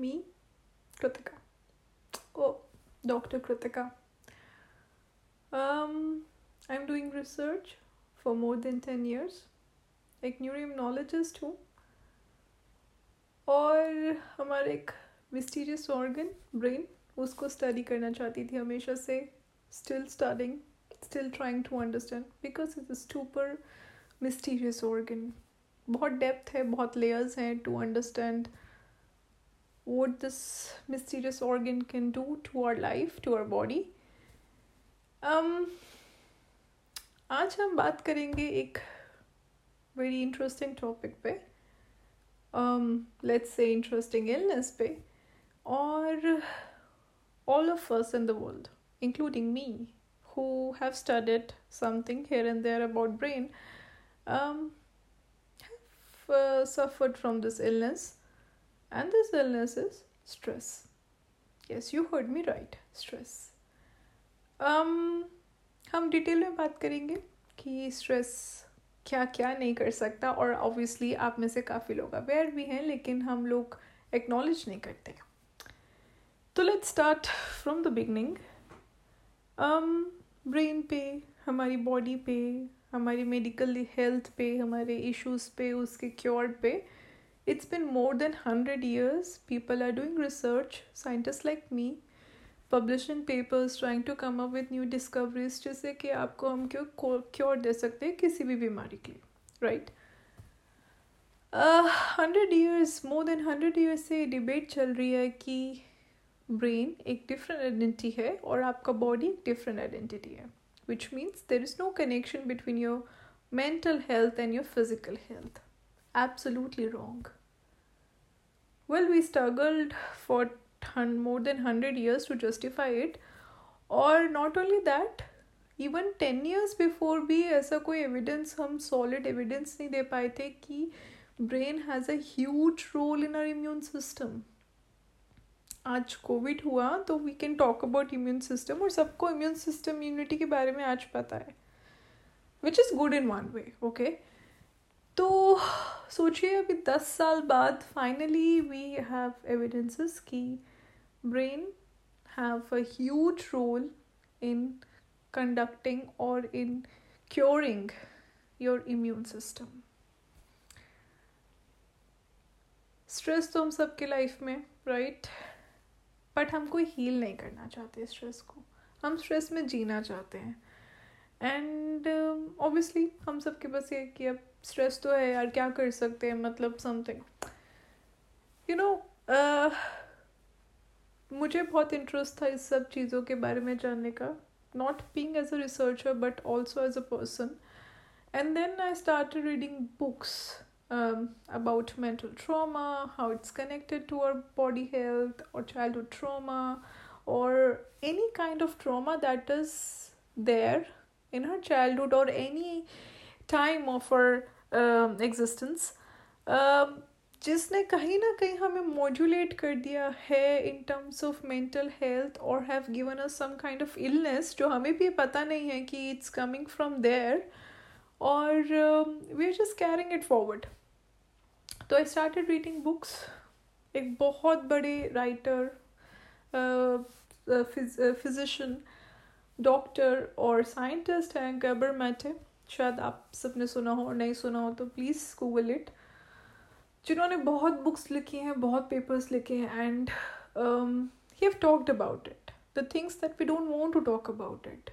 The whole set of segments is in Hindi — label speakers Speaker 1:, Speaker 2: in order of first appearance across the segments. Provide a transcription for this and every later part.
Speaker 1: me, Kritika. Oh, Dr. Kritika. Um, I'm doing research for more than 10 years. एक न्यूरोइम्नोलॉजिस्ट हूँ और हमारे एक मिस्टीरियस ऑर्गन ब्रेन उसको स्टडी करना चाहती थी हमेशा से still studying still trying to understand because it is super mysterious organ बहुत डेप्थ है बहुत लेयर्स हैं to understand what this mysterious organ can do to our life to our body um आज हम बात करेंगे एक वेरी इंटरेस्टिंग टॉपिक पे लेट्स से इंटरेस्टिंग इलनेस पे और all of us in the world including me who have studied something here and there about brain um, have uh, suffered from this illness and this illness is stress. Yes, you heard me right, stress. Um हम डिटेल में बात करेंगे कि स्ट्रेस क्या क्या नहीं कर सकता और ऑब्वियसली आप में से काफ़ी लोग अवेयर भी हैं, लेकिन हम लोग एक्नॉलेज नहीं करते। तो let's start from the beginning brain पे, हमारी बॉडी पे, हमारी मेडिकल हेल्थ पे, हमारे इश्यूज़ पे, उसके क्योर पे it's been more than hundred years people are doing research scientist like me publishing papers trying to come up with new discoveries जिससे कि आपको हम क्यों क्योर दे सकते हैं किसी भी बीमारी के लिए right hundred years more than hundred years से डिबेट चल रही है कि ब्रेन एक डिफरेंट आइडेंटिटी है और आपका बॉडी एक डिफरेंट आइडेंटिटी है which means there is no connection between your mental health and your physical health absolutely wrong. Well, we struggled for more than 100 years to justify it, or not only that, even ten years before भी ऐसा कोई एविडेंस हम सॉलिड एविडेंस नहीं दे पाए थे कि brain has a huge role in our immune system आज कोविड हुआ तो we can talk about immune system और सबको इम्यून सिस्टम इम्यूनिटी के बारे में आज पता है. Which is good in one way okay तो सोचिए अभी दस साल बाद फाइनली वी हैव एविडेंसेस कि brain have a huge role in conducting और in curing your immune system stress तो हम सबके लाइफ में राइट बट हम कोई हील नहीं करना चाहते स्ट्रेस को। हम स्ट्रेस में जीना चाहते हैं। एंड ऑब्वियसली uh, हम सबके बस ये कि अब स्ट्रेस तो है यार, क्या कर सकते हैं? मतलब समथिंग यू नो मुझे बहुत इंटरेस्ट था इस सब चीज़ों के बारे में जानने का. Not being as a researcher but also as a person and then I start reading books about mental trauma how it's connected to our body health और चाइल्डहुड ट्रामा और any kind of trauma that is there in her childhood, or any her uh, existence. Uh, जिसने कहीं ना कहीं हमें मॉड्यूलेट कर दिया है in terms of mental health और have given us some kind of illness जो हमें भी पता नहीं है कि इट्स कमिंग फ्रॉम देयर और we are just carrying it forward तो आई स्टार्टेड रीडिंग बुक्स एक बहुत बड़े राइटर फिजिशियन uh, डॉक्टर और साइंटिस्ट हैं गैबर मैटे शायद आप सबने सुना हो और नहीं सुना हो तो प्लीज़ गूगल इट जिन्होंने बहुत बुक्स लिखी हैं, बहुत पेपर्स लिखे हैं and he have talked about it the things that we don't want to talk about it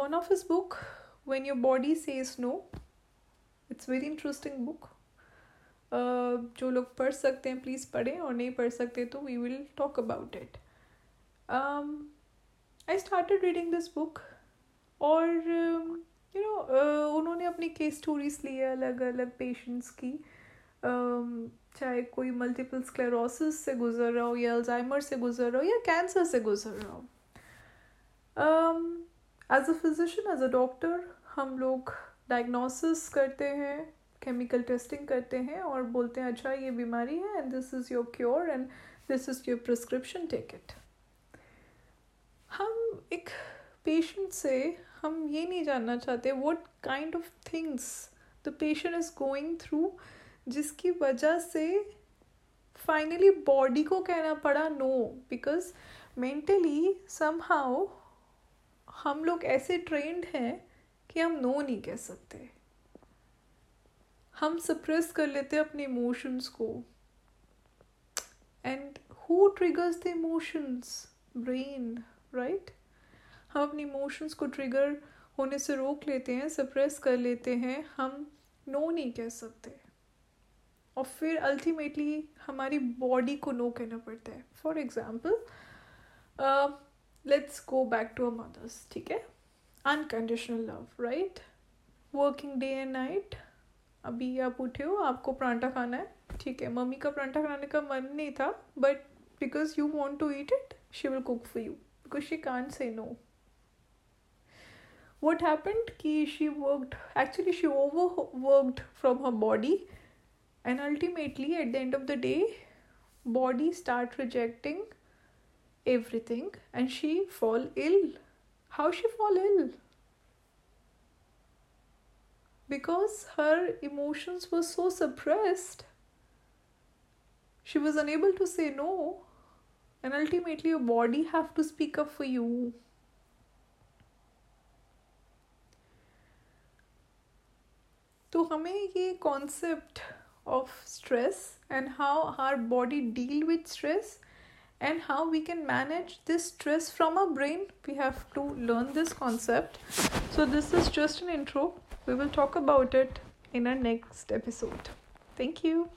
Speaker 1: one of his book when your body says no it's very interesting book जो लोग पढ़ सकते हैं प्लीज़ पढ़ें, और नहीं पढ़ सकते तो we will talk about it I started reading this book और यू नो उन्होंने अपनी केस स्टोरीज ली है अलग अलग पेशेंट्स की। Um, चाहे कोई मल्टीपल स्क्लेरोसिस से गुजर रहा हो या अल्जाइमर से गुजर रहा हो या कैंसर से गुजर रहा हो। As a physician as a doctor हम लोग डायग्नोसिस करते हैं केमिकल टेस्टिंग करते हैं और बोलते हैं अच्छा ये बीमारी है and this is your cure and this is your prescription take it हम एक पेशेंट से हम ये नहीं जानना चाहते what kind of things the patient is going through जिसकी वजह से फाइनली बॉडी को कहना पड़ा no because mentally somehow हम लोग ऐसे ट्रेंड हैं कि हम नो नहीं कह सकते। हम सप्रेस कर लेते अपने इमोशंस को। And who triggers the emotions brain right हम अपने इमोशंस को ट्रिगर होने से रोक लेते हैं सप्रेस कर लेते हैं, हम नो नहीं कह सकते। और फिर अल्टीमेटली हमारी बॉडी को नो कहना पड़ता है। For example let's go back to a mother's ठीक है? Unconditional love right working day and night अभी आप उठे हो, आपको परांठा खाना है, ठीक है? मम्मी का परांठा खाने का मन नहीं था but because you want to eat it she will cook for you because she can say no what happened? Ki she worked actually she overworked from her body and ultimately at the end of the day body start rejecting everything and she fall ill. How she fall ill? Because her emotions were so suppressed she was unable to say no and ultimately your body have to speak up for you तो हमें ये concept of stress and how our body deal with stress and how we can manage this stress from our brain we have to learn this concept so this is just an intro we will talk about it in our next episode thank you